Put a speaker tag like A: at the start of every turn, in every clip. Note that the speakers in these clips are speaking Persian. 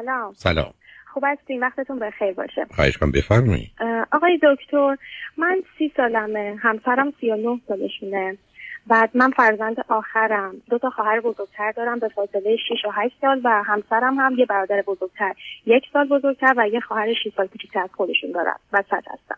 A: سلام.
B: سلام.
A: خوب هستین؟ وقتتون بخیر باشه.
B: خواهش کنم بفرمایید.
A: آقای دکتر من سی سالمه. همسرم سی و نه سالشونه. بعد من فرزند آخرم. دو تا خواهر بزرگتر دارم به فاصله 6 و 8 سال و همسرم هم یه برادر بزرگتر. یک سال بزرگتر و یه خواهر 6 سال کوچیکتر از خودشون دارم. وسط هستم.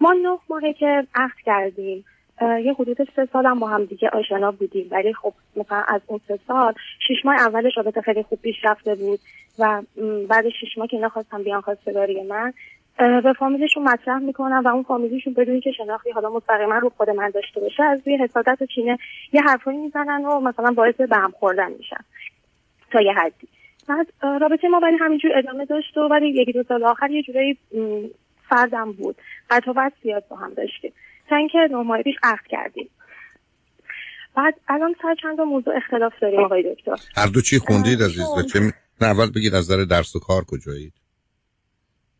A: ما نه ماهه که عقد کردیم. یه حدود سه سال هم با هم دیگه آشنا بودیم. ولی خب مثلا از اون سه سال شش ماه اولش رابطه خیلی خوب پیش رفته بود. و بعد شش ماه که اینا خواستم بیان خواستگاری من به فامیلشون مطرح می‌کنم و اون فامیلیشون بدون که شناختی حالا مستقیما رو خود من داشته باشه از روی حسادت و چینه یه حرفایی می‌زنن و مثلا باعث به هم خوردن میشن تا یه حدی. بعد رابطه ما ولی همینجور ادامه داشت و ولی یکی دو سال آخر یه جورایی فردم بود. قطع زیاد با هم داشتیم. تا اینکه نه ماه پیش عقد کردیم. بعد الان سر چند موضوع اختلاف داریم آقای دکتر.
B: هر دو چی خوندید عزیز و چه نه اول بگید از نظر درس و کار کجایید؟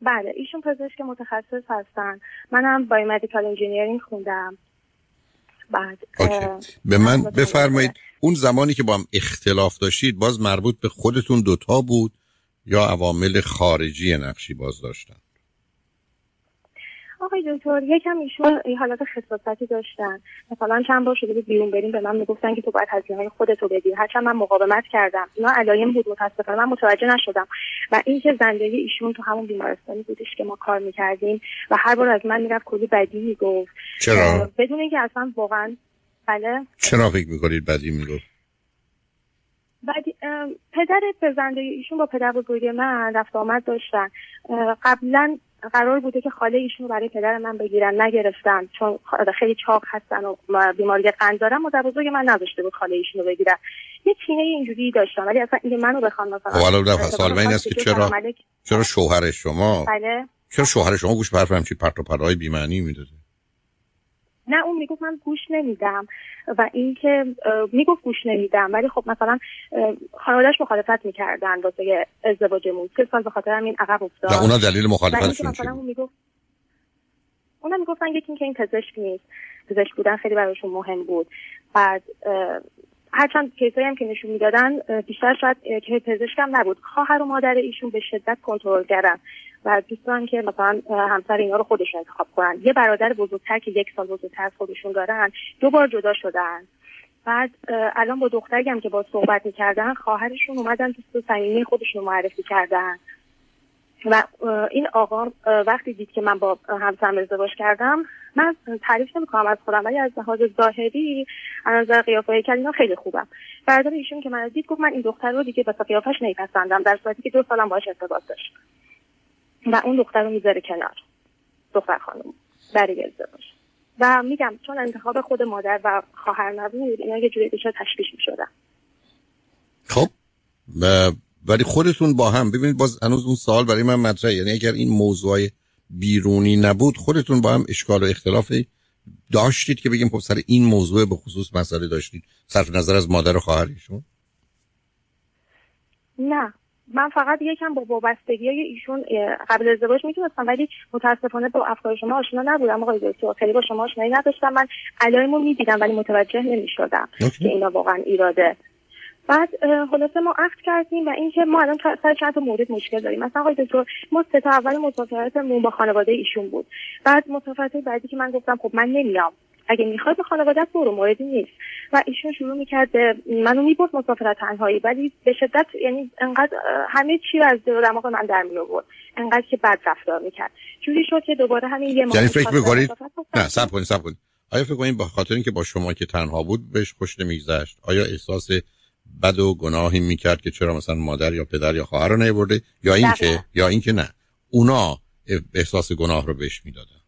A: بله ایشون پزشک متخصص هستن. منم biomedical engineering خوندم. بعد
B: به من بفرمایید اون زمانی که با هم اختلاف داشتید باز مربوط به خودتون دوتا بود یا عوامل خارجی نقشی باز داشتن؟
A: آقای دکتر یکم ایشون حالت خصاصتی داشتن. مثلا چند بار شده بود بیرون بریم به من می‌گفتن که تو باید هزینه های خودتو بدی. هرچند من مقاومت کردم. اینا علایم بود متاسفانه من متوجه نشدم. و اینکه زندگی ایشون تو همون بیمارستانی بودش که ما کار می‌کردیم و هر بار از من می‌رفت کلی بدی می‌گفت.
B: چرا؟
A: بدون اینکه اصلا واقعا بله؟
B: چرا فکر می‌کنید بدی می‌گفت
A: بعد پدر پزنده ایشون با پدر بزرگ من رفت آمد داشتن. قبلا قرار بوده که خاله ایشون رو برای پدر من بگیرن نگرفتن چون خیلی چاق هستن و بیماری قند دارن مادر بزرگ من نداشته بود خاله ایشون رو بگیرن. یه چینه اینجوری داشتن ولی اصلا این منو بخوان مثلا
B: خب حالا سوال این است که چرا چرا شوهر شما
A: بله.
B: چرا شوهر شما گوش به چی؟ پرت و پرهای بی معنی می‌داده.
A: نه اون می‌گفت من گوش نمیدم و اینکه می‌گفت گوش نمیدم ولی خب مثلا خانوادهش مخالفت می‌کردن واسه ازدواجمون سه سال به خاطر همین عقب افتاد.
B: و اونا دلیل مخالفتشون
A: مثلا اون می‌گفت اونا می‌گفتن یکی اینکه این پزشک نیست پزشک بودن خیلی براشون مهم بود. بعد هرچند کیسایی هم که نشون می‌دادن بیشتر شاید که پزشکم نبود. خواهر و مادر ایشون به شدت کنترل کردن و دوستان که مثلا همسر اینا رو خودشون انتخاب کنن. یه برادر بزرگتر که یک سال بزرگتر خودشون دارن دو بار جدا شدن. بعد الان با دختری هم که با صحبت می‌کردن خواهرشون اومدن دوست صمیمی خودشون معرفی کردن. و این آقا وقتی دید که من با همسرم ازدواج کردم من تعریف نمی‌کنم از خودم ولی از لحاظ ظاهری از نظر قیافه هیکل اینا خیلی خوبم. برادر ایشون که من دید گفت من این دختر رو دیگه بس قیافش نمیپسندم در صورتی که دو سالم باش ارتباط داشت. و اون دختر رو می‌ذاره کنار دختر خانم برای ازدواج. و میگم چون انتخاب خود مادر و خواهر نبود اینا یه جوری بیشتر تشویش می‌شدن.
B: خب ولی خودتون با هم ببینید باز هنوز اون سوال برای من مطرحه. یعنی اگر این موضوع بیرونی نبود خودتون با هم اشکال و اختلافی داشتید که بگیم خب سر این موضوع به خصوص مسئله داشتید. صرف نظر از مادر و خواهرشون.
A: نه. من فقط یکم با وابستگی های ایشون قبل ازدواج می‌تونستم ولی متاسفانه با افکار شما آشنا نبودم. آقای دکتر خیلی با شما آشنایی نداشتم. من علائمو می‌دیدم ولی متوجه نمی‌شدم که اینا واقعا ایراده بعد خلاصه ما عقد کردیم و اینکه ما الان سر چند تا مورد مشکل داریم. مثلا آقای دکتر ما سه تا اول مسافرتمون با خانواده ایشون بود. بعد مسافرت بعدی که من گفتم خب من نمیام. اگه می‌خواد به خانوادت برو موردی نیست. و ایشون شروع می‌کرد به منو می‌برد مسافرت تنهایی. ولی به شدت یعنی انقدر همه چی از دماغ من در می آورد انقدر که بد رفتار می‌کرد. جوری شد که دوباره همین یه
B: یعنی فکر می‌کنید؟ نه سب کنید سب کنید. آیا فکر کنید با خاطر اینکه با شما که تنها بود بهش خوش نمیگذشت؟ آیا احساس بد و گناهی می‌کرد که چرا مثلا مادر یا پدر یا خواهر رو نیورده یا اینکه یا اینکه نه. اونا احساس گناه رو بهش می‌دادن.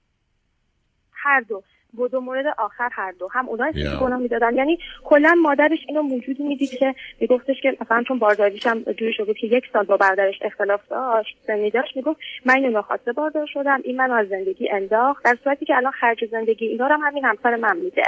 A: هر دو. بود دو مورد آخر هر دو. هم اونایی که گناه می‌دادن. یعنی کلا مادرش اینو موجودی می‌دید که میگفتش که مثلا چون بارداریش هم جوری شده که یک سال با برادرش اختلاف داشت سنی داشت می‌گفت من اینو ناخواسته باردار شدم این منو از زندگی انداخت در صورتی که الان خرج زندگی اینا رو همین همسر من میده.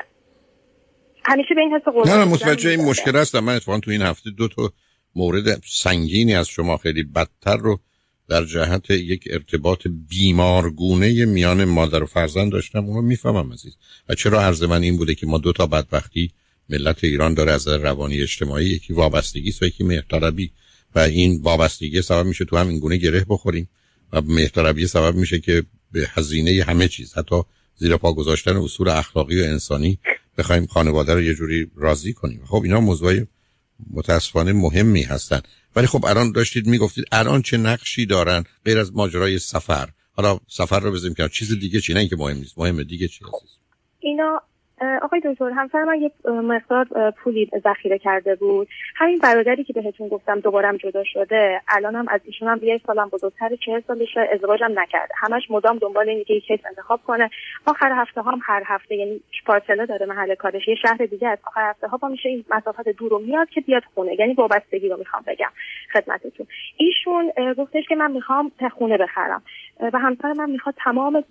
A: همیشه به این حس
B: نه نه متوجه این مشکل هستم. من اتفاقا تو این هفته دو تا مورد سنگینی از شما خیلی بدتر رو در جهت یک ارتباط بیمارگونه میان مادر و فرزند داشتم. اونو می‌فهمم عزیز. و چرا عرض من این بوده که ما دو تا بدبختی ملت ایران داره از روانی اجتماعی یکی وابستگی و یکی مهرطلبی. و این وابستگی سبب میشه تو هم این گونه گره بخوریم. و مهتربیه سبب میشه که به هزینه همه چیز حتی زیر پا گذاشتن اصول اخلاقی و انسانی بخوایم خانواده رو یه جوری راضی کنیم. خب اینا موضوع متاسفانه مهمی هستن. ولی خب الان داشتید می‌گفتید الان چه نقشی دارن غیر از ماجرای سفر؟ حالا سفر رو بزنیم که چیز دیگه چی؟ نه اینکه مهم نیست. مهمه دیگه چی؟ هست
A: اینا آقای دکتر همسر من یه مقدار پولی ذخیره کرده بود. همین برادری که بهتون گفتم دوبارم جدا شده الانم از ایشون هم یه سالم بزرگتر چه سالشه ازدواجم نکرده. همش مدام دنبال اینه که یک انتخاب کنه. آخر هفته هم هر هفته یعنی پارسله داره محل کارش. یه شهر دیگه از آخر هفته ها با میشه این مسافت دور رو میاد که بیاد خونه. یعنی وابستگی رو می‌خوام بگم خدمتتون. ایشون گفتش که من می‌خوام خونه بخرم. و همسر من می‌خواد تمام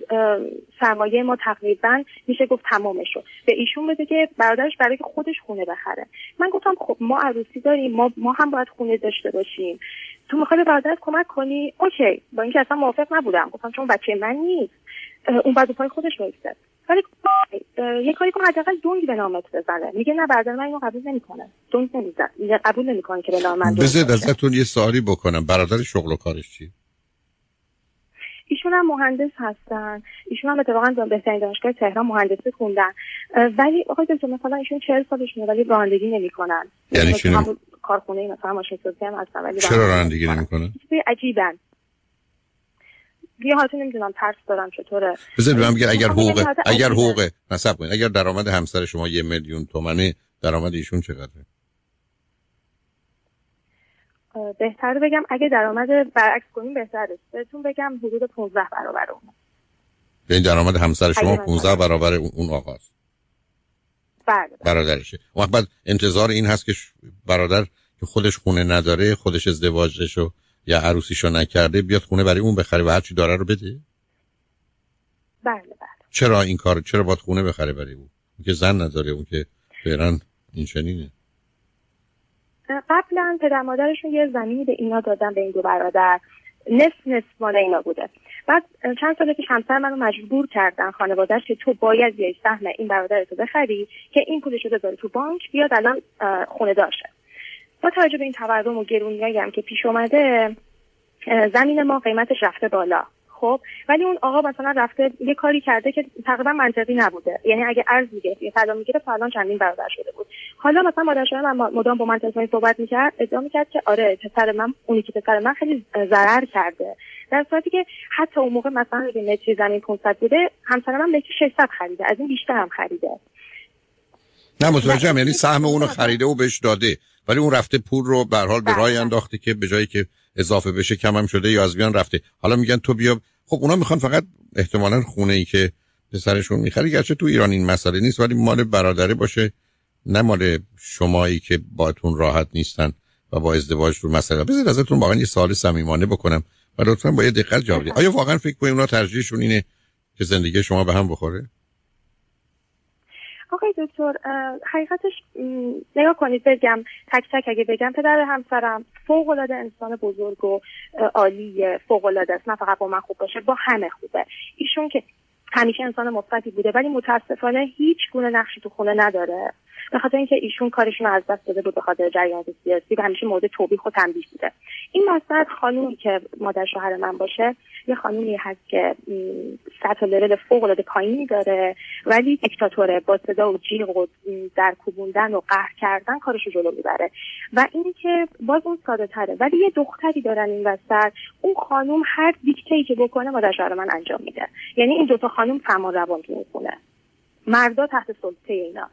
A: سرمایه ما تقریبا میشه گفت تمامش رو به ایشون بده که برادرش برای خودش خونه بخره. من گفتم خب ما عروسی داریم ما, ما هم باید خونه داشته باشیم. تو می‌خوای به برادرت کمک کنی؟ اوکی. با اینکه اصلا موافق نبودم. گفتم چون بچه من نیست. اون بعد پای خودش وایسته ولی یه کاری کن حداقل دونگ به نامت بزنه. میگه نه برادر من اینو قبول نمی‌کنه. دونگ نمیزن قبول نمی‌کنه که به نام من
B: بذارید ازتون یه سوالی بکنم. برادر شغل و کارش چیه؟
A: ایشون هم مهندس هستن. ایشون هم اتفاقا بهترین دانشگاه تهران مهندسی خوندن. ولی آقای دکتر مثلا ایشون 40 سالشونه ولی رانندگی نمی‌کنن.
B: یعنی چی
A: کارخونه مثلا ماشین سازی هم هستن ولی
B: چرا رانندگی نمی‌کنن.
A: عجیبن. یه حالت نمی‌دونم ترس دارم چطوره.
B: بذارید من اگر حقوق اگر حقوق نصب اگر درآمد همسر شما یه میلیون تومنه درآمد ایشون چقدره؟
A: بهتر بگم. اگه درآمد برعکس کنیم بهتره بهتون بگم حدود 15 برابر اون.
B: این درآمد همسر شما 15 برابر اون آقاست.
A: بله, بله.
B: برادرشه. وقت بعد انتظار این هست که برادر که خودش خونه نداره خودش ازدواجشو یا عروسیشو نکرده بیاد خونه برای اون بخره و هرچی داره رو بده؟
A: بله بله.
B: چرا این کار چرا باید خونه بخره برای اون؟ که زن نداره اون که فعلا این چنینه
A: قبلا پدر مادرشون یه زمینی به اینا دادن به این دو برادر. نصف نصف مال اینا بوده. بعد چند سال پیش همسر منو مجبور کردن خانوادهش که تو باید یه سهم این برادر تو بخری که این پولش رو بذاره تو بانک بیاد الان خونه داشته با توجه به این تورم و گرونیایی هم که پیش اومده زمین ما قیمتش رفته بالا. خب ولی اون آقا مثلا رفته یه کاری کرده که تقریبا منطقی نبوده. یعنی اگه ارز میگه یه طلا می‌گیره الان چندین برابر شده بود. حالا مثلا مادر من مدام با من تلفنی صحبت می‌کرد ادعا می‌کرد که آره پسر من اونی که پسر من خیلی ضرر کرده. در صورتی که حتی اون موقع مثلا اگه متری زمین 500 بوده همسر من متری 600 خریده. از این بیشتر هم خریده.
B: نه متوجهم. یعنی سهم اونو خریده و بهش داده. ولی اون رفته پول رو به حال به راه بله. انداخته که به جایی که اضافه بشه کم هم شده یا از بیان رفته. حالا میگن تو بیا. خب اونا می‌خوان فقط احتمالا خونه ای که پسرشون می‌خره. گرچه تو ایران این مسئله نیست ولی مال برادره باشه. نه مال شمایی که باتون راحت نیستن و با ازدواج رو مسئله. بذارید ازتون واقعا یه سوال صمیمانه بکنم و لطفا با یه دقت جواب آیا واقعا فکر کنید اونا ترجیحشون اینه که زندگی شما به هم بخوره؟
A: آقای دکتر حقیقتش نگاه کنید بگم تک تک اگه بگم پدر همسرم فوق العاده انسان بزرگ و عالی فوق العاده است نه فقط با من خوب باشه با همه خوبه. ایشون که همیشه انسان مثبتی بوده ولی متاسفانه هیچ گونه نقشی تو خونه نداره. به خاطر اینکه ایشون کارشون رو از دست داده بود به خاطر جریانات سیاسی و همیشه مورد توبیخ و تنبیه بوده. این وسط خانومی که مادر شوهر من باشه یه خانومی هست که سطح لول فوق العاده پایینی داره ولی دیکتاتوره. با صدا و جیغ و در کوبوندن و قهر کردن کارش رو جلو می‌بره. و اینکه باز اون ساده تره ولی یه دختری دارن این وسط. اون خانوم هر دیکته که بکنه مادر شوهر من انجام میده. یعنی این دوتا خانوم فرمان روان خونه مردا تحت سلطه اینا.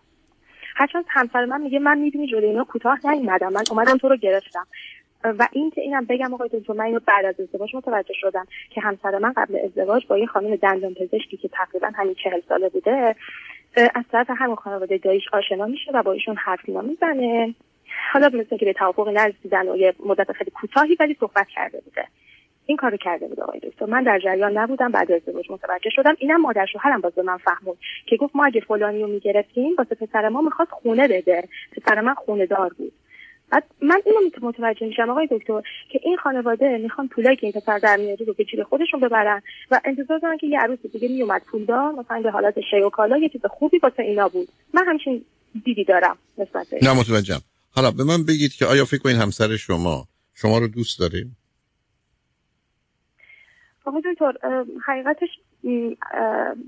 A: هرچند همسر من میگه من می‌دونی جلوی اینا کوتاه نیومدم. من اومدم تو رو گرفتم. و این که اینم بگم آقای دکتر من اینو بعد از ازدواج متوجه شدم که همسر من قبل ازدواج با یه خانم دندان پزشکی که تقریبا همین چهل ساله بوده از طرف همون خانواده دایش آشنا میشه و با ایشون حرف می‌زنه. حالا مثل که به توافق نرسیدن و یه مدت خیلی کوتاهی ولی صحبت کرده بوده. این کارو کرده بود آقای دکتر. من در جریان نبودم بعد از ازدواج متوجه شدم. اینم مادر شوهرم باز به من فهمون که گفت ما اگه فلانی رو می‌گرفتیم واسه پسر ما می‌خواست خونه بده. پسر من خونه دار بود. بعد من اینو متوجه میشم آقای دکتر که این خانواده می‌خوان پولایی که این پسر در میاری رو به جیب خودشون ببرن و انتظار دارن که یه عروس دیگه میومد پولدار مثلا به حالت شی و کالا یه چیز خوبی واسه اینا بود. من همچین دیدی دارم نسبت
B: نه متوجهم. حالا به من بگید که آیا فکر کنید همسر شما شما رو دوست داره
A: آقای دکتر حقیقتش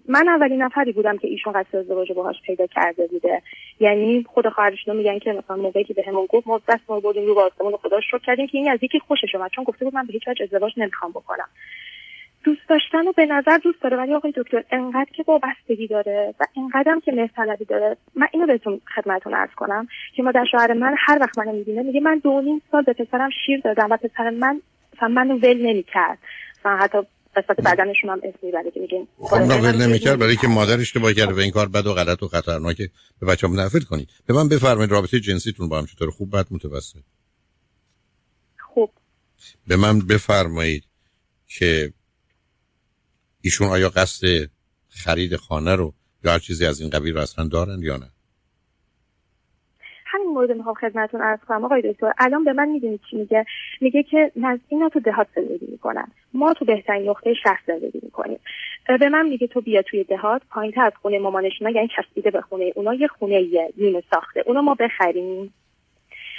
A: من اولین نفری بودم که ایشون قصد ازدواج باهاش پیدا کرده بوده. یعنی خود خواهرشون میگن که مثلا موقعی که بهمون گفت ما دست ما بردیم رو آسمون خدا شکر کردیم که این از یکی خوشش اومد. چون گفته بود من به هیچ وجه ازدواج نمی‌خوام بکنم. دوست داشتن و به نظر دوست داره. ولی آقای دکتر انقدر که وابستگی داره و انقدرم که مهرطلبی داره. من اینو بهتون خدمتتون عرض کنم که ما در شوهر من هر وقت منو می‌بینه میگه من دو نیم سال به پسرم شیر دادم و پسر من مثلا منو ول نمی‌کرد. مثلا حتی قسمت بدنشون هم اسم می‌بره که میگن
B: خب ول نمی‌کرد برای که مادر اشتباه کرده و این کار بد و غلط و خطرناکه. به بچه‌ام نفر کنید. به من بفرمایید رابطه جنسیتون با هم چطور؟ خوب بد متوسط؟
A: خوب.
B: به من بفرمایید که ایشون آیا قصد خرید خانه رو یا هر چیزی از این قبیل رو اصلا دارن یا نه؟
A: مورد می‌خوام خدمتتون عرض کنم. آقای دکتر الان به من می‌دونید چی میگه؟ میگه که نز اینا تو دهات زندگی می‌کنن. ما تو بهترین نقطه شهر زندگی می‌کنیم. به من میگه تو بیا توی دهات. پایین از خونه مامانشون یعنی چسبیده به خونه اونا یه خونه نیمه ساخته. اونا ما بخریم.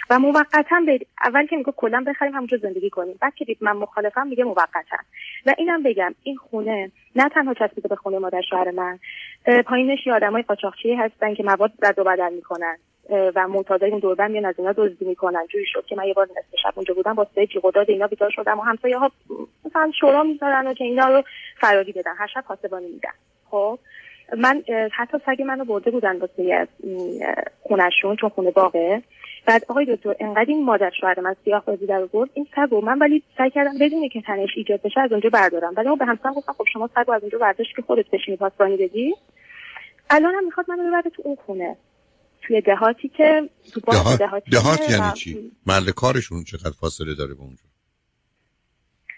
A: و موقتا به اول که میگه کلا بخریم همونجا زندگی کنیم. بعد که من مخالفم میگه موقتا. و اینم بگم این خونه نه تنها چسبیده به خونه ما در شهر من پایینش یه آدمای قاچاقچی هستن که مواد زد و بدل می‌کنن. و معتادای اون دوربر میان از اینا دزدی می‌کنن. جوری شد که من یه بار نصف شب اونجا بودم با سه جیغ و داد اینا بیدار شدم و همسایه ها مثلا شورا می‌ذارن و که اینا رو فراری بدن. هر شب پاسبانی میدن. خب من حتی سگ منو برده بودن واسه خونشون چون خونه باغه بعد آقای دکتر انقدر این مادر شوهر من سیاه بازی در برد این سگ من ولی سعی کردم بدون که تنش ایجاد بشه از اونجا بردارم. ولی ما به همسرم گفتم خب شما سگ از اونجا برداشت که خودت بشینی پاسبانی بدی. الان هم می‌خواد منو ببره تو اون خونه. توی دهاتی که تو
B: دهات, دهاتی دهات یعنی چی؟ محل کارشون چقدر فاصله داره به اونجا؟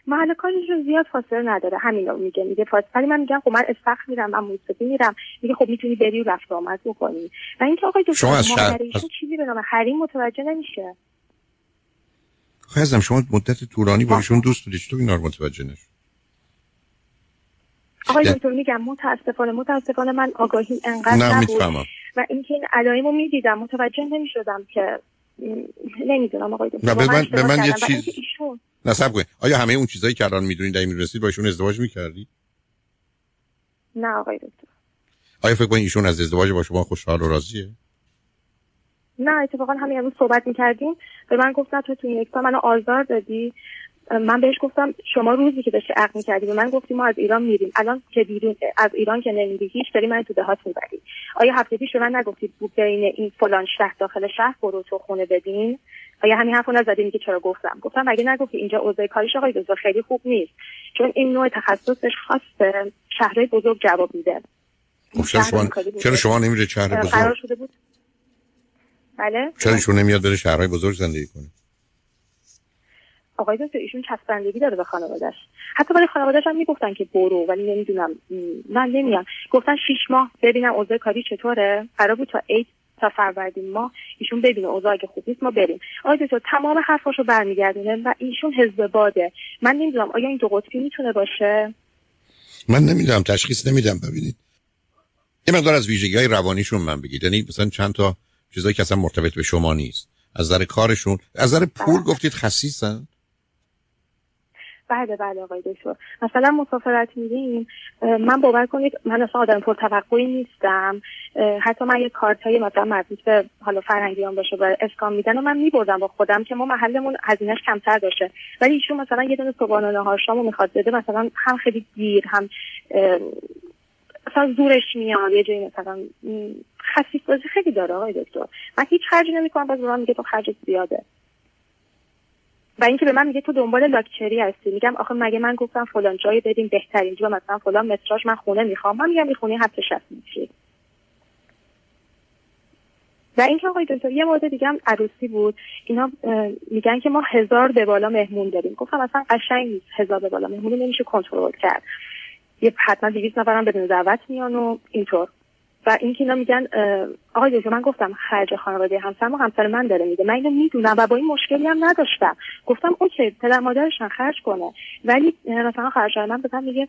A: محل کارشون زیاد فاصله نداره. همین رو میگه. میگه فاصله من میگم خب من استخر میرم من موسیقی میرم. میگه خب می‌تونی بری و رفت آمد بکنی. و اینکه آقای دکتر شما از شهر. چیزی به نام حریم متوجه نمیشه.
B: خیزم شما مدت طولانی با ایشون دوست بودید چطور اینا رو متوجه نشد؟
A: آقای دکتر میگم متاسفانه متاسفانه من آگاهی انقدر نبود. و اینکه این علائم رو می‌دیدم متوجه نمی‌شدم که نمی‌دونم آقای دکتر
B: به من, به من یه چیز نصب کنید. آیا همه اون چیزایی که الان می‌دونید در می‌رسید با ایشون ازدواج می‌کردید
A: نه آقای دکتر.
B: آیا فکر کنید ایشون از ازدواج با شما خوشحال و راضیه؟
A: نه اتفاقا همین امروز صحبت می‌کردیم. به من گفت تو تو یک منو آزار دادی. من بهش گفتم شما روزی که داشتی عقل می‌کردی به من گفتی ما از ایران میریم. الان که بیرون از ایران که نمیری هیچ داری من تو دهات می‌بری. آیا هفته پیش به من نگفتی بین این فلان شهر داخل شهر؟ برو تو خونه بدین آیا همین حرفو نزدی که چرا گفتم؟ گفتم اگه نگفتی اینجا اوضاع کاریش آقای دکتر خیلی خوب نیست. چون این نوع تخصصش خاص شهرهای بزرگ جواب میده.
B: چرا شما چرا شما نمیره شهر بزرگ؟ قرار شده بود.
A: بله؟
B: چرا ایشون نمیاد بره شهرهای بزرگ زندگی کنه؟
A: آقای دکتر ایشون چسبندگی داره به خانوادهش حتی برای خانوادهش هم می‌گفتن که برو ولی نمی‌دونم من نمیام گفتن شیش ماه ببینم اوضاع کاری چطوره. قرار بود تا عید تا فروردین ما ایشون ببینه اوضاع اگه خوب نیست ما بریم. آقای دکتر تمام حرفاشو برمیگردونه و ایشون حزب باده. من نمی‌دونم آیا این دو قطبی می‌تونه باشه؟
B: من نمی‌دونم تشخیص نمیدم ببینید. یه مقدار از ویژگی های روانیشون من بگید. یعنی مثلا چند تا چیزایی که اصلا مرتبط به شما نیست. از نظر کارشون از نظر پول بله. گفتید خصیصن
A: بله بله آقای دکتر. مثلا مسافرت میریم من باور کنید من اصلا آدم توقعی نیستم. حتی من یه کارت های مثلا مربوط به حالا فرهنگیان باشه و اسکان میدن و من میبردم با خودم که ما محلمون هزینهش کمتر باشه. ولی ایشون مثلا یه دونه صبحانه نهار شامو می‌خواد بده مثلا هم خیلی دیر هم مثلا زورش میاد یه جایی مثلا خفیف بازی خیلی داره آقای دکتر. من هیچ خرجی نمی‌کنم باز من میگه تو خرجت زیاده. و اینکه به من میگه تو دنبال لاکچری هستی. میگم آخه مگه من گفتم فلان جای بریم بهترین جا مثلا فلان متراژ من خونه می‌خوام. من میگم این خونه هفت شست میشه. و اینکه آقای دکتر یه مورد دیگه هم عروسی بود. اینا میگن که ما هزار به بالا مهمون داریم. گفتم اصلا قشنگ نیست. هزار به بالا مهمون نمیشه کنترل کرد. یه حتما 200 نفرم بدون دعوت میان و اینطور. و این که اینا میگن آقای دکتر من گفتم خرج خانواده همسرم و همسر من داره میده من اینو می‌دونم و با این مشکلی هم نداشتم. گفتم اوکی پدر مادرشان خرج کنه. ولی مثلا خرج من بزن میگه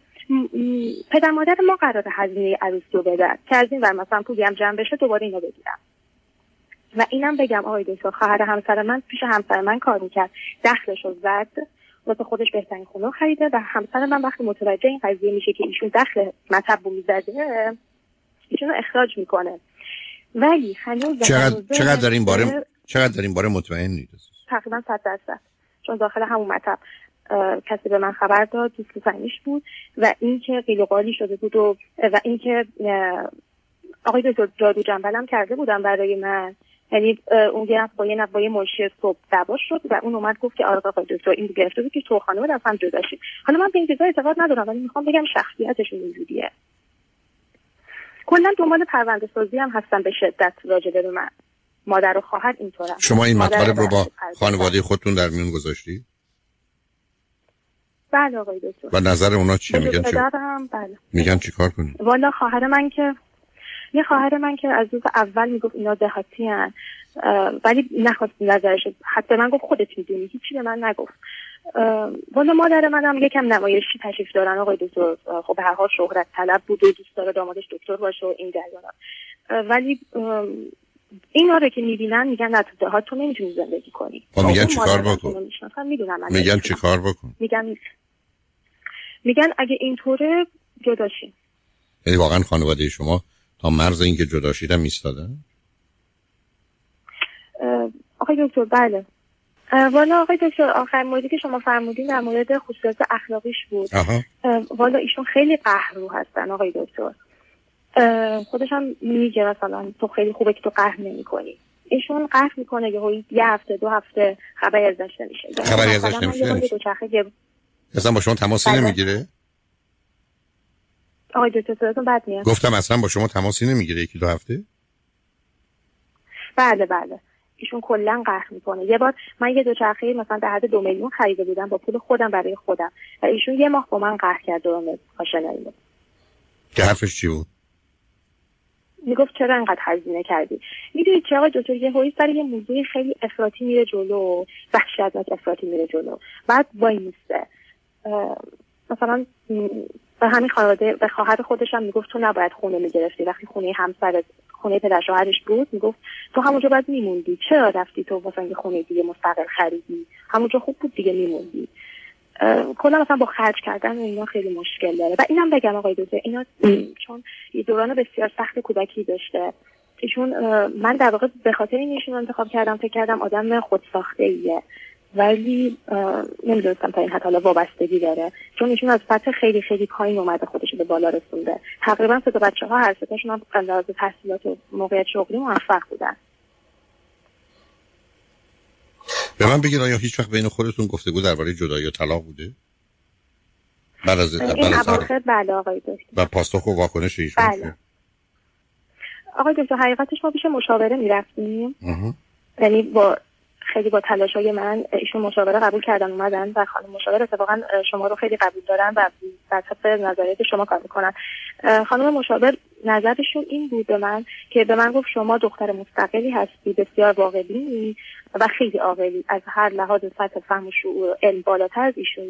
A: پدر مادر ما قرار هزینه عروسی رو بدن. که از این ور مثلا پولی هم جمع بشه دوباره اینو بگیرم. و اینم بگم آقای دکتر خواهر همسر من پیش همسر من کار می‌کرد. دخلش رو زد واسه خودش بهترین خونه خریده و همسر من وقتی متوجه این قضیه میشه که ایشون دخل مطب می‌زده ایشون رو اخراج می‌کنه. ولی هنوز
B: چقدر, چقدر در این باره چقدر در این باره مطمئن نیست
A: تقریبا 100 درصد. چون داخل همون مطب کسی به من خبر داد دوست زنیش بود و اینکه قیل و شده بود و, و اینکه آقای دکتر جادو جنبلم کرده بودم برای من. یعنی اون یه با یه با یه صبح دعوا شد و اون اومد گفت که آره آقای دکتر این گرفته بود که تو خانم هم جدا شید. حالا من به این چیزا اعتقاد ندارم ولی می‌خوام بگم شخصیتشون اینجوریه. کلا دنبال پرونده سازی هم هستن به شدت راجع به من. مادر و خواهر اینطورن.
B: شما این مطالب رو با خانواده خودتون در میون گذاشتی؟
A: بله آقای دکتر.
B: و نظر اونا چیه؟ میگن چی؟
A: بله.
B: میگن چیکار کنیم؟
A: والا خواهر من که یه خواهر من که از روز اول می‌گفت اینا دهاتی ولی نخواست نظرش حتی من گفت خودت می‌دونی. هیچی به من نگفت. والا مادر منم یکم نمایشی تشریف دارن آقای دکتر. خب به هر حال شهرت طلب بود و دوست داره دامادش دکتر باشه و این جریانات ولی اینا رو که می‌بینن میگن نه تو تو نمی‌تونی زندگی کنی.
B: خب میگن چیکار بکن؟ میگن چیکار بکن؟
A: میگن میگن اگه اینطوره جداشین
B: یعنی واقعا خانواده شما تا مرز اینکه جدا شیدم ایستادن؟
A: آقای دکتر بله. والا آقای دکتر آخر موردی که شما فرمودین در مورد خصوصیت اخلاقیش بود. والا ایشون خیلی قهرو هستن آقای دکتر. خودش هم میگه مثلا تو خیلی خوبه که تو قهر نمی کنی ایشون قهر می‌کنه یه یه هفته دو هفته خبری ازش نمیشه.
B: خبری ازش نمیشه اصلا با شما تماسی بله. نمی‌گیره؟
A: آقای دکتر صداتون بد میاد.
B: گفتم اصلا با شما تماسی نمی‌گیره یکی دو هفته؟
A: بله بله. ایشون کلا قهر می‌کنه. یه بار من یه دوچرخه مثلا در حد دو میلیون خریده بودم با پول خودم برای خودم. و ایشون یه ماه با من قهر کرد و آشنایی
B: که حرفش چی بود؟
A: می‌گفت چرا انقدر هزینه کردی؟ می‌دونی چه آقای دکتر؟ یه هایی سر یه موضوع خیلی افراطی میره جلو. وحشتناک افراطی میره جلو. بعد وای میسته مثلا به همین خانواده به خواهر خودش هم می‌گفت تو نباید خونه می‌گرفتی. وقتی خونه همسر خونه پدر شوهرش بود می‌گفت تو همونجا باید میموندی. چرا رفتی تو واسه یه خونه دیگه مستقل خریدی؟ همونجا خوب بود دیگه میموندی. کلا مثلا با خرج کردن اینا خیلی مشکل داره. و اینم بگم آقای دوزه اینا چون یه دوران بسیار سخت کودکی داشته. ایشون من در واقع به خاطر این ایشون انتخاب کردم فکر کردم آدم خودساخته ایه ولی نمی‌دونستم تا این حد حالا وابستگی داره. چون ایشون از سطح خیلی خیلی پایین اومده خودش به بالا رسونده. تقریبا سه بچه ها هر ستاشون هم از تحصیلات و موقعیت شغلی موفق بودن.
B: به من بگید آیا هیچ وقت بین خودتون گفتگو درباره جدایی و طلاق بوده؟
A: بعد از این اواخر بله آقای دکتر.
B: و پاسخ و واکنش هیچ
A: بله. آقای دکتر حقیقتش ما پیش مشاوره می‌رفتیم. یعنی با خیلی با تلاش های من ایشون مشاوره قبول کردن اومدن و خانم مشاور اتفاقا شما رو خیلی قبول دارن و بر طبق نظریات شما کار می‌کنن. خانم مشاور نظرشون این بود به من که به من گفت شما دختر مستقلی هستی بسیار واقعی و خیلی عاقلی. از هر لحاظ سطح فهم و شعور علم بالاتر از ایشون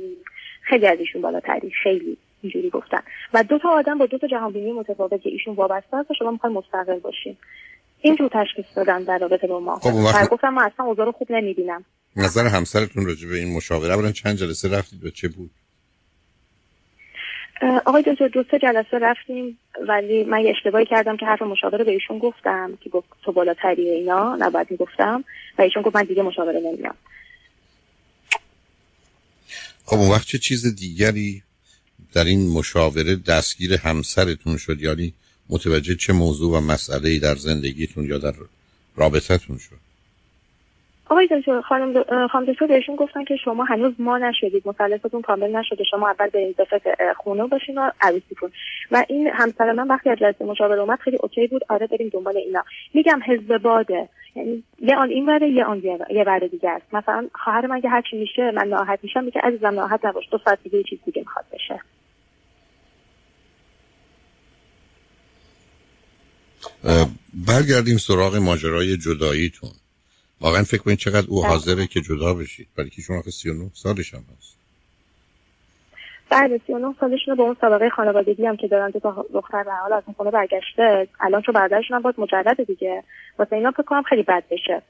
A: خیلی از ایشون بالاتری. خیلی اینجوری گفتن. و دو تا آدم با دو تا جهانبینی متفاوت ایشون وابسته است و شما می‌خواین مستقل باشین. اینجور تشخیص دادن در رابطه با ما. خب وقت... گفتم من اصلا اوضاع رو خوب نمی‌بینم.
B: نظر همسرتون راجع به این مشاوره برن چند جلسه رفتید و چه بود؟
A: آقای دکتر دو سه جلسه رفتیم ولی من یه اشتباهی کردم که حرف مشاوره به ایشون گفتم که گفت تو بالاتری اینا نباید می‌گفتم. و ایشون گفت من دیگه مشاوره نمیام
B: خب اون وقت چه چیز دیگری در این مشاوره دستگیر همسرتون شد؟ یعنی متوجه چه موضوع و مسئله در زندگیتون یا در رابطتون شد؟
A: آقای دکتر خانم خانم دکتر بهشون گفتن که شما هنوز ما نشدید مثلثتون کامل نشده شما اول به اضافه خونه باشین و عروسی کن و این همسر من وقتی از جلسه مشاوره اومد خیلی اوکی بود آره بریم دنبال اینا. میگم حزب باده یعنی یه آن این وره یه آن یه وره دیگه است. مثلا خواهر من که هرچی میشه من ناراحت میشم میگه عزیزم ناراحت نباش دو ساعت دیگه چیز دیگه می‌خواد بشه.
B: برگردیم سراغ ماجرای جداییتون. واقعا فکر کنید چقدر او بله. حاضره که جدا بشید. برای که شما 39 سالش هم هست.
A: بعد 39 سالشون با اون سابقه خانوادگی هم که دارن تا دختر به حال از اون خونه برگشته الان چون برادرشون هم باز مجرد دیگه. واسه اینا فکر کنم خیلی بد بشه.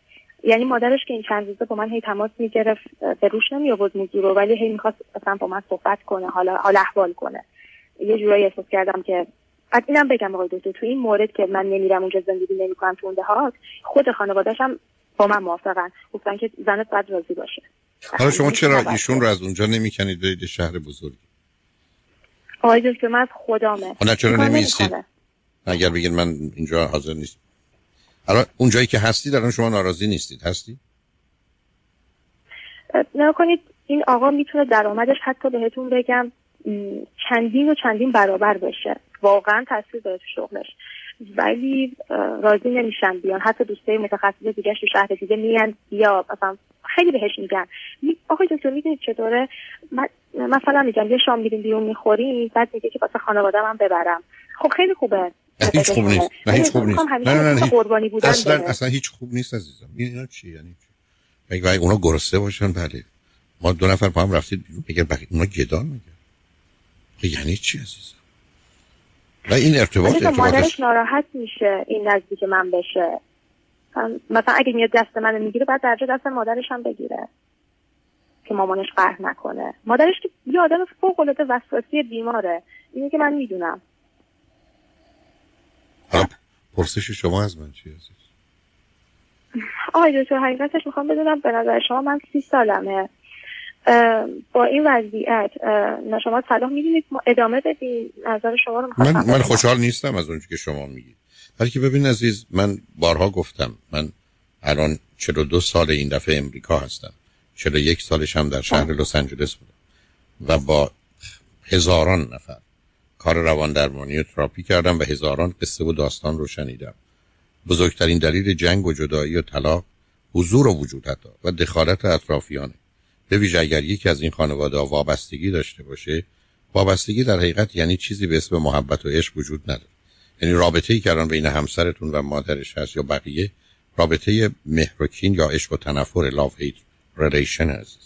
A: یعنی مادرش که این چند روزه با من هی تماس می‌گرفت به روش نمی آورد موضوع رو ولی هی می‌خواست مثلا با من صحبت کنه حالا حال احوال کنه. یه جورایی احساس کردم که از اینم بگم آقای دکتر تو این مورد که من نمیرم اونجا زندگی نمی‌کنم تو اون دهات خود خانواده‌اش هم با من موافقن. گفتن که زنت باید راضی باشه.
B: حالا شما چرا ایشون رو از اونجا نمی‌کنید برید شهر بزرگی؟
A: آقای دکتر من از خدامه
B: نه چرا نمیستید اگر بگید من اینجا حاضر نیست الان اون جایی که هستید الان شما ناراضی نیستید؟ هستی؟
A: نه کنید این آقا می‌تونه درآمدش حتی بهتون بگم. چندین و چندین برابر بشه واقعا تاثیر داره تو شغلش. ولی راضی نمیشن بیان. حتی دوستای متخصص دیگه تو شهر دیگه میان یا مثلا خیلی بهش میگن. آقای دکتر می‌دونید چطوره مثلا میگم یه شام میریم بیرون می‌خوریم بعد میگه که واسه خانواده من ببرم. خب خیلی خوبه.
B: هیچ خوب نیست. نه هیچ خوب نیست.
A: نه نه نه قربانی بودن
B: اصلا اصلا هیچ خوب نیست عزیزم. اینا چی؟ یعنی اگه اونا گرسنه باشن بله. ما دو نفر با هم رفتید میگه بقیه اونا گدا میگه یعنی چی عزیزم؟ و این ارتباط ارتباط
A: مادرش ناراحت میشه این نزدیک من بشه. مثلا اگه میاد دست منو می‌گیره بعد درجا دست مادرش هم بگیره که مامانش قهر نکنه. مادرش که یه آدم فوق العاده وسواسی بیماره. اینه که من می‌دونم.
B: پرسش شما از من چی عزیز؟
A: آقای دکتر حقیقتش می‌خوام بدونم به نظر شما من سی سالمه. با این وضعیت شما صلاح می‌دونید ما ادامه بدیم. نظر شما رو
B: من, من خوشحال نیستم از اونچه که شما میگید. ولی که ببین عزیز من بارها گفتم من الان 42 سال این دفعه امریکا هستم. 41 سالش هم در شهر لس آنجلس بودم. و با هزاران نفر کار روان درمانی و تراپی کردم و هزاران قصه و داستان رو شنیدم. بزرگترین دلیل جنگ و جدایی و طلاق حضور و وجود حتی و دخالت اطرافیانه. به ویژه اگر یکی از این خانواده وابستگی داشته باشه وابستگی در حقیقت یعنی چیزی به اسم محبت و عشق وجود نداره. یعنی رابطه ای که الان بین همسرتون و مادرش هست یا بقیه رابطه مهرکین یا عشق و تنفر love-hate relation هست.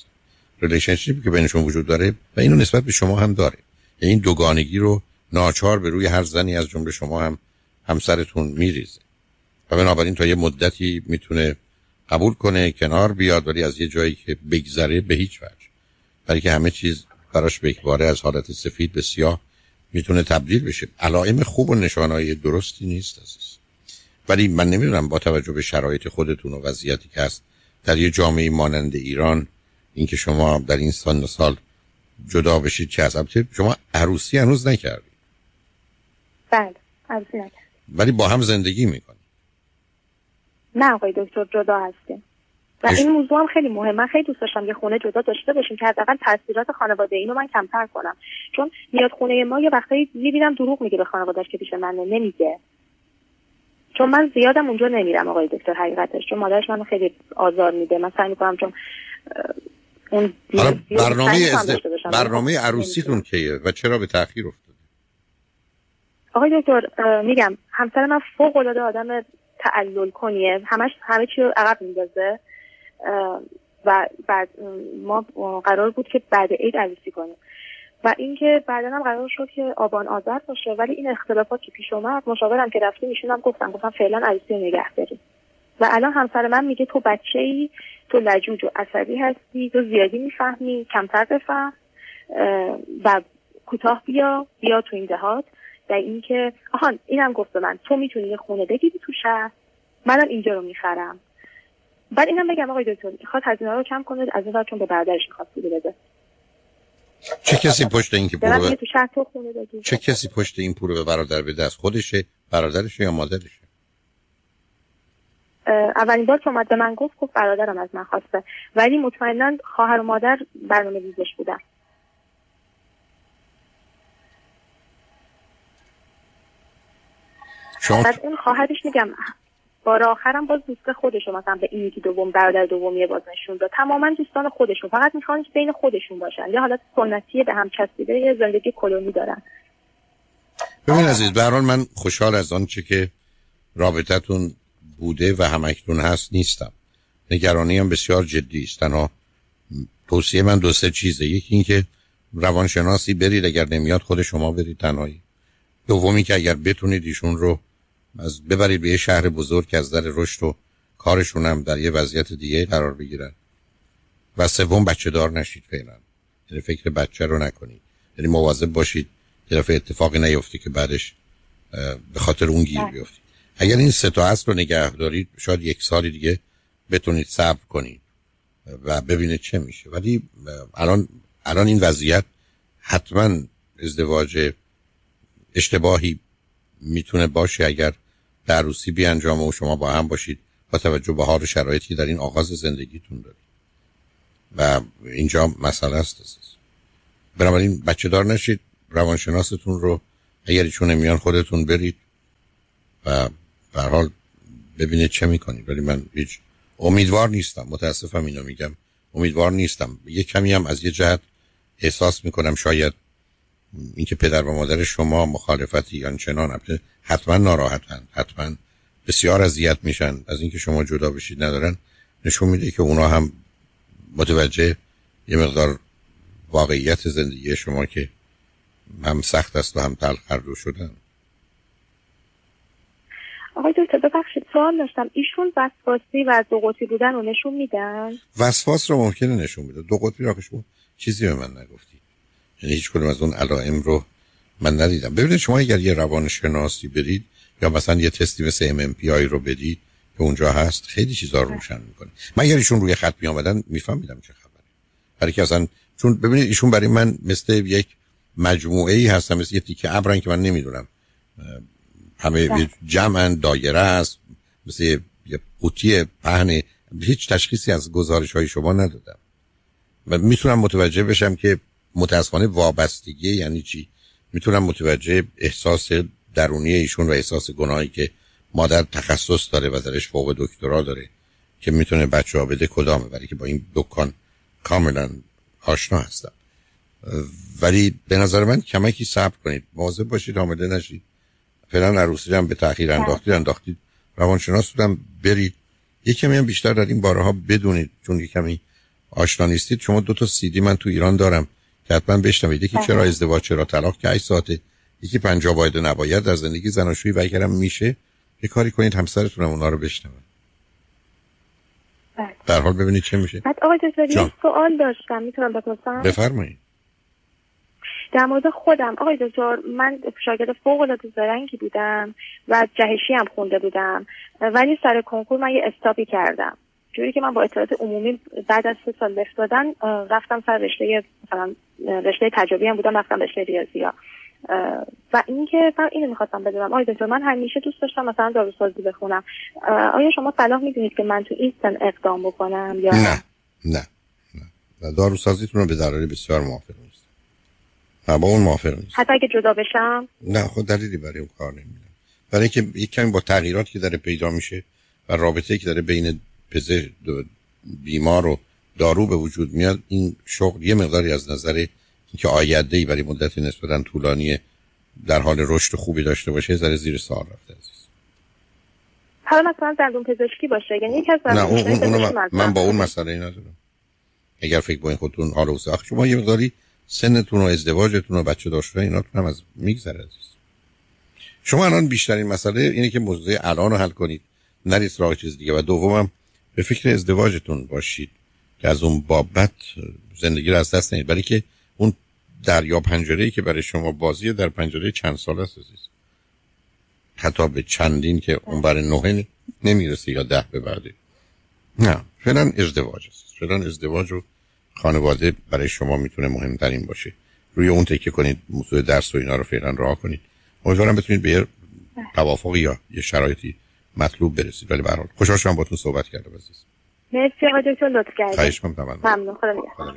B: relationship ی که بینشون وجود داره و اینو نسبت به شما هم داره. یعنی این دوگانگی رو ناچار به روی هر زنی از جمله شما هم همسرتون میریزه. و بنابراین تا یه مدتی می‌تونه قبول کنه کنار بیاد ولی از یه جایی که بگذره به هیچ وجه. برای که همه چیز براش به از حالت سفید به سیاه می‌تونه تبدیل بشه. علائم خوب و نشانهای درستی نیست عزیز. ولی من نمی‌دونم با توجه به شرایط خودتون و وضعیتی که هست در یه جامعه مانند ایران اینکه شما در این سن و سال جدا بشید چه از شما عروسی هنوز نکردید
A: بله عروسی
B: ولی با هم زندگی می‌کنید
A: نه آقای دکتر جدا هستیم. و این موضوع هم خیلی مهمه. من خیلی دوست داشتم یه خونه جدا داشته باشیم که حداقل تاثیرات خانواده اینو من کمتر کنم. چون میاد خونه ما یه وقتایی می‌بینم دروغ میگه به خانوادهش که پیش من نمیگه. چون من زیادم اونجا نمیرم آقای دکتر حقیقتش. چون مادرش منو خیلی آزار میده. من سعی می‌کنم چون اون
B: برنامه برنامه عروسیتون کیه و چرا به تاخیر افتاده؟
A: آقای دکتر میگم همسر من فوق العاده آدم تعلل کنیه همش همه چی رو عقب میندازه. و بعد ما قرار بود که بعد عید عروسی کنیم. و اینکه بعدا هم قرار شد که آبان آذر باشه ولی این اختلافات که پیش اومد مشاورم که رفتیم ایشون هم گفتن گفتم فعلا عروسی نگه داریم. و الان همسر من میگه تو بچه ای تو لجوج و عصبی هستی تو زیادی می‌فهمی کمتر بفهم و کوتاه بیا بیا تو این دهات. و اینکه آهان اینم گفت من تو می‌تونی یه خونه بگیری تو شهر؟ منم اینجا رو می‌خرم. بعد اینم بگم آقای دکتر می‌خواد هزینه رو کم کنه از این چون به برادرش می‌خواد پول بده.
B: چه کسی پشت این که پول
A: به...
B: چه کسی پشت این پول به برادر بده؟ از خودشه برادرشه یا مادرشه؟
A: اولین بار که اومد به من گفت گفت برادرم از من خواسته. ولی مطمئنا خواهر و مادر برنامه ریزش بودن.
B: شما
A: بعد اون خواهرش میگم بار آخرم باز دوست خودشون مثلا به این یکی دوم برادر دومی باز نشون داد. تماما دوستان خودشون فقط می‌خوان بین خودشون باشن. یه حالت سنتی به هم چسبیده یه زندگی کلونی دارن.
B: ببین عزیز به من خوشحال از آنچه که رابطتون بوده و همکنون هست نیستم. نگرانی هم بسیار جدی است. تنها توصیه من دو سه چیزه. یکی اینکه روانشناسی برید اگر نمیاد خود شما برید تنهایی. دومی که اگر بتونید ایشون رو از ببرید به یه شهر بزرگ که از در رشد و کارشون هم در یه وضعیت دیگه قرار بگیرن. و سوم بچه دار نشید فعلا. یعنی فکر بچه رو نکنید. یعنی مواظب باشید یه دفعه اتفاقی نیفته که بعدش به خاطر اون گیر بله. بیفتید. اگر این سه تا اصل رو نگه دارید شاید یک سال دیگه بتونید صبر کنید. و ببینید چه میشه. ولی الان الان این وضعیت حتما ازدواج اشتباهی می‌تونه باشه اگر در روسی بیانجام و شما با هم باشید با توجه به حال شرایطی در این آغاز زندگیتون دارید. و اینجا مسئله است بنابراین بچه دار نشید روانشناستون رو اگر ایشون میان خودتون برید و به حال ببینید چه می‌کنید ولی من هیچ امیدوار نیستم متاسفم اینو میگم امیدوار نیستم. یه کمی هم از یه جهت احساس می‌کنم شاید اینکه پدر و مادر شما مخالفتی یا چنان حتما ناراحتن حتما بسیار اذیت میشن. از اینکه شما جدا بشید ندارن نشون میده که اونا هم متوجه یه مقدار واقعیت زندگی شما که هم سخت است و هم تلخ هر دو شدن.
A: آقای دکتر ببخشید سوال داشتم. ایشون وسواسی و دو قطبی بودن رو نشون میدن؟
B: وسواس رو ممکنه نشون میده دو قطبی رو شما چیزی به من نگفتی. یعنی هیچ کدوم از اون علائم رو من ندیدم. ببینید شما اگر یه روان شناسی برید یا مثلا یه تستی مثل MMPI رو بدید که اونجا هست خیلی چیزا رو روشن می‌کنه. من اگر ایشون روی خط می آمدن میفهمیدم چه خبره. برای که اصلا چون ببینید ایشون برای من مثل یک مجموعه ای هستم مثل یه تیکه ابرن که من نمی‌دونم. همه بله. جمع دایره است مثل یه قوطی پهن. هیچ تشخیصی از گزارش های شما ندادم. و می‌تونم متوجه بشم که متاسفانه وابستگی یعنی چی؟ می‌تونم متوجه احساس درونی ایشون و احساس گناهی که مادر تخصص داره و درش فوق دکترا داره که می‌تونه بچه ها بده کدامه برای که با این دکان کاملا آشنا هستم. ولی به نظر من کمکی صبر کنید. مواظب باشید آمده نشید. فعلا عروسی هم به تاخیر بله. انداختید انداختید. روانشناس بودم برید. یه کمی هم بیشتر در این باره ها بدونید چون یه کمی آشنا نیستید. شما دو تا سیدی من تو ایران دارم. که حتما بشنوید. یکی بله. چرا ازدواج چرا طلاق؟ که 8 ساعته یکی 50 باید نباید در زندگی زناشویی و اگرم میشه. یه کاری کنید همسرتون اونا رو بشنوه
A: بله.
B: در حال ببینید چه میشه.
A: بعد آقای دکتر سوال داشتم. می‌تونم بپرسم؟
B: بفرمایید.
A: در مورد خودم. آقای دکتر من شاگرد فوق العاده زرنگی بودم و جهشی هم خونده بودم. ولی سر کنکور من یه استاپی کردم. جوری که من با اطلاعات عمومی بعد از سه سال لفت دادن رفتم سر رشته مثلا رشته تجربی هم بودم رفتم رشته ریاضی ها. و اینکه من اینو می‌خواستم بدونم. آقای دکتر من همیشه دوست داشتم مثلا داروسازی بخونم. آیا شما صلاح می‌دونید که من تو این سن اقدام بکنم یا
B: نه؟ نه نه. داروسازیتون رو به ضرر بسیار موافق نیست. نه با اون موافق نیست.
A: حتی اگه جدا بشم؟
B: نه خود دلیلی برای اون کار نمیدم برای اینکه یک کمی با تغییراتی که داره پیدا میشه و رابطه که داره بین پزشک بیمار و دارو به وجود میاد این شغل یه مقداری از نظر که آینده ای برای مدتی نسبتا طولانی در حال رشد خوبی داشته باشه ذره زیر سوال رفته عزیز.
A: حالا مثلا دندون پزشکی باشه یعنی یکی از نه اون, اون,
B: من, من با اون مسئله ندارم. اگر فکر با این خودتون حال و شما یه مقداری سنتون و ازدواجتون و بچه داشتن ایناتون هم از میگذره عزیز. شما الان بیشترین مسئله اینه که موضوع الان رو حل کنید نرید سراغ چیز دیگه. و دومم به فکر ازدواجتون باشید. که از اون بابت زندگی رو از دست نید برای که اون دریا پنجره ای که برای شما بازیه در پنجره چند سال است عزیز؟ حتی به چندین که اون برای نوه نمی‌رسه یا ده به بعدی. نه فعلا ازدواج است. فعلا ازدواج و خانواده برای شما می‌تونه مهمترین باشه. روی اون تکیه کنید موضوع درس و اینا رو فعلا راه کنید. امیدوارم بتونید به یه توافقی یا یه شرایطی مطلوب برسید. ولی به هر حال خوشحال شدم باهاتون صحبت کردم عزیز.
A: مرسی آقای دکتر لطف کردید
B: خواهش
A: ممنون. خدا نگهدار.